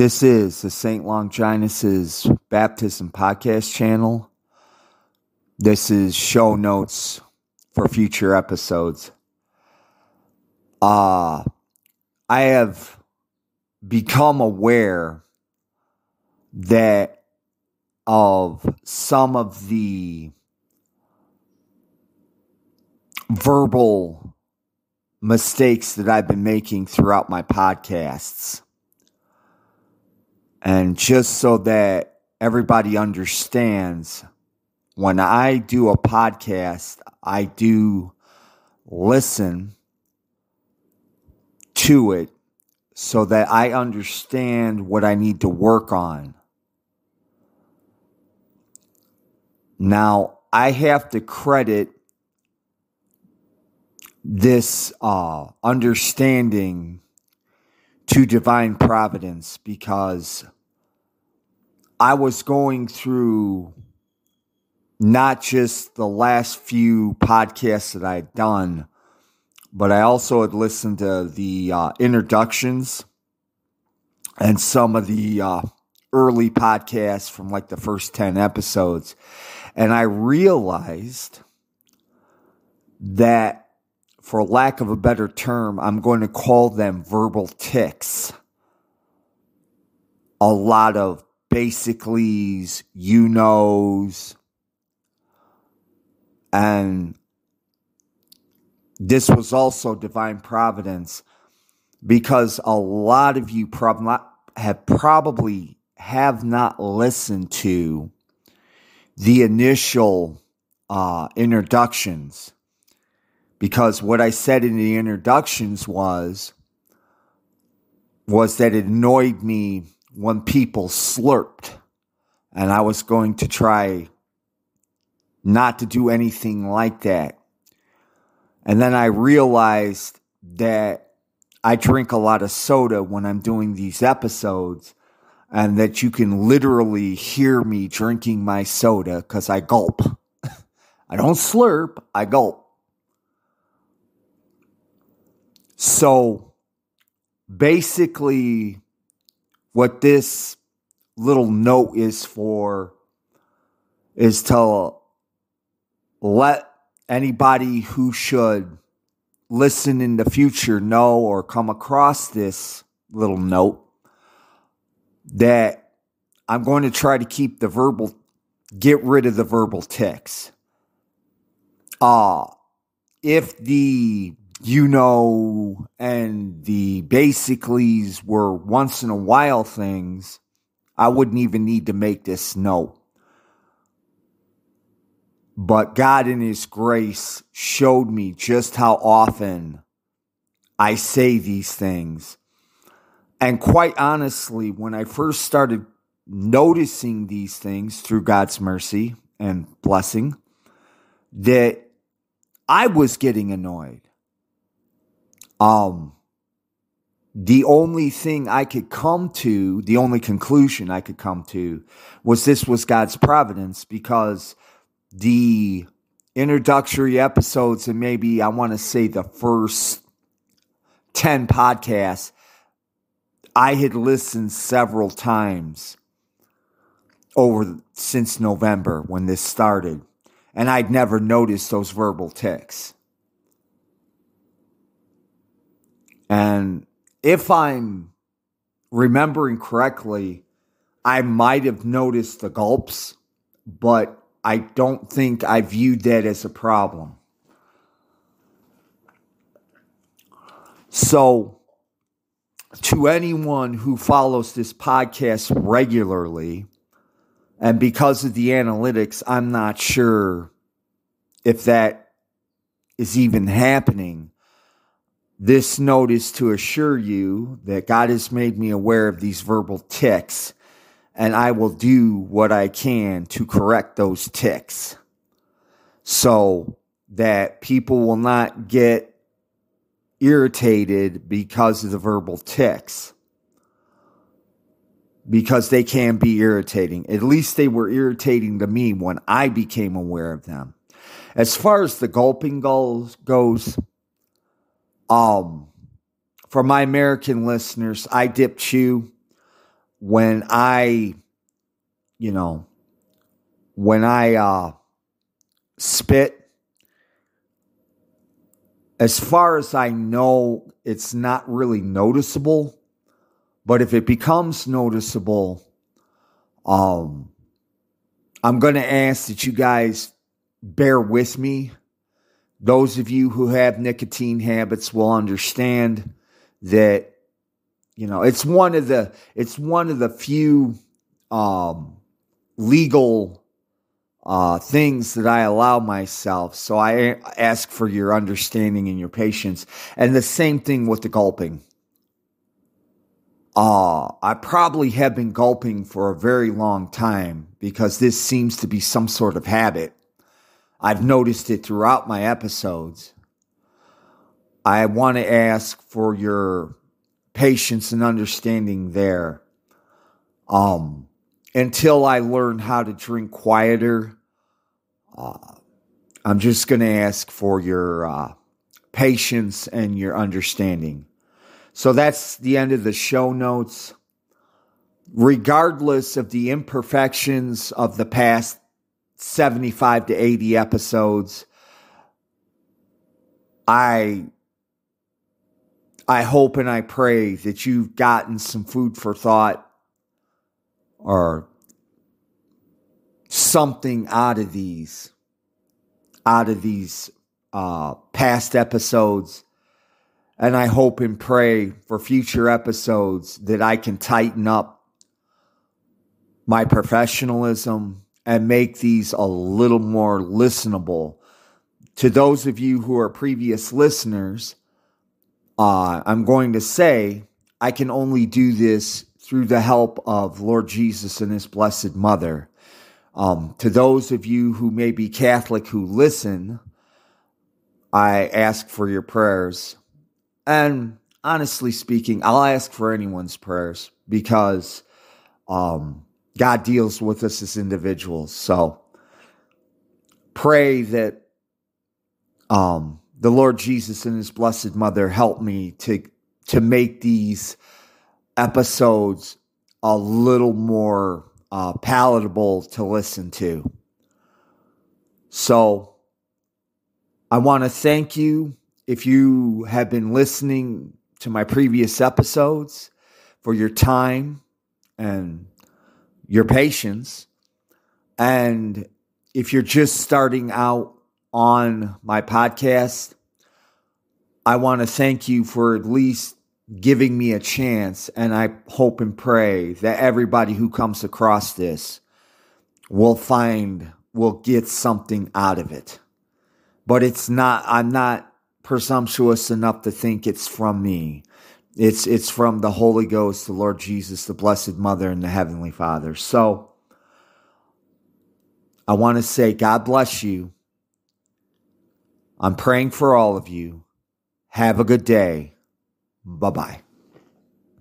This is the St. Longinus' Baptism Podcast channel. This is show notes for future episodes. Uh, I have become aware that of some of the verbal mistakes that I've been making throughout my podcasts. And just so that everybody understands, when I do a podcast, I do listen to it so that I understand what I need to work on. Now, I have to credit this uh, understanding to divine providence because I was going through not just the last few podcasts that I'd done, but I also had listened to the uh, introductions and some of the uh, early podcasts from like the first 10 episodes. And I realized that for lack of a better term, I'm going to call them verbal tics. A lot of basicallys, you knows, and this was also divine providence because a lot of you prob- have probably have not listened to the initial uh, introductions because what I said in the introductions was was that it annoyed me when people slurped and I was going to try not to do anything like that. And then I realized that I drink a lot of soda when I'm doing these episodes and that you can literally hear me drinking my soda because I gulp. I don't slurp, I gulp. So basically, what this little note is for is to let anybody who should listen in the future know or come across this little note that I'm going to try to keep the verbal, get rid of the verbal tics. Uh, if the you know, and the basicallys were once in a while things, I wouldn't even need to make this note. But God in His grace showed me just how often I say these things. And quite honestly, when I first started noticing these things through God's mercy and blessing, that I was getting annoyed. Um, the only thing I could come to, the only conclusion I could come to was this was God's providence because the introductory episodes and maybe I want to say the first 10 podcasts I had listened several times over since November when this started and I'd never noticed those verbal tics. And if I'm remembering correctly, I might have noticed the gulps, but I don't think I viewed that as a problem. So, to anyone who follows this podcast regularly, and because of the analytics, I'm not sure if that is even happening. This note is to assure you that God has made me aware of these verbal tics, and I will do what I can to correct those tics so that people will not get irritated because of the verbal tics Because they can be irritating. At least they were irritating to me when I became aware of them. As far as the gulping goes, goes um, for my American listeners, I dip chew. when I, you know, when I uh, spit, as far as I know, it's not really noticeable. But if it becomes noticeable, um, I'm going to ask that you guys bear with me. Those of you who have nicotine habits will understand that you know it's one of the it's one of the few um, legal uh, things that I allow myself. So I ask for your understanding and your patience. And the same thing with the gulping. Uh, I probably have been gulping for a very long time because this seems to be some sort of habit. I've noticed it throughout my episodes. I want to ask for your patience and understanding there. Um, until I learn how to drink quieter, uh, I'm just going to ask for your uh, patience and your understanding. So that's the end of the show notes. Regardless of the imperfections of the past 75 to 80 episodes, I I hope and I pray that you've gotten some food for thought or something out of these, out of these uh, past episodes. And I hope and pray for future episodes that I can tighten up my professionalism and make these a little more listenable. To those of you who are previous listeners, uh, I'm going to say I can only do this through the help of Lord Jesus and His Blessed Mother. Um, to those of you who may be Catholic who listen, I ask for your prayers. And honestly speaking, I'll ask for anyone's prayers because um, God deals with us as individuals. So pray that um, the Lord Jesus and His Blessed Mother help me to to make these episodes a little more uh, palatable to listen to. So I want to thank you if you have been listening to my previous episodes for your time and your patience. And if you're just starting out on my podcast, I want to thank you for at least giving me a chance. And I hope and pray that everybody who comes across this will find, will get something out of it. But it's not, I'm not presumptuous enough to think it's from me. It's, it's from the Holy Ghost, the Lord Jesus, the Blessed Mother, and the Heavenly Father. So I want to say, God bless you. I'm praying for all of you. Have a good day. Bye bye.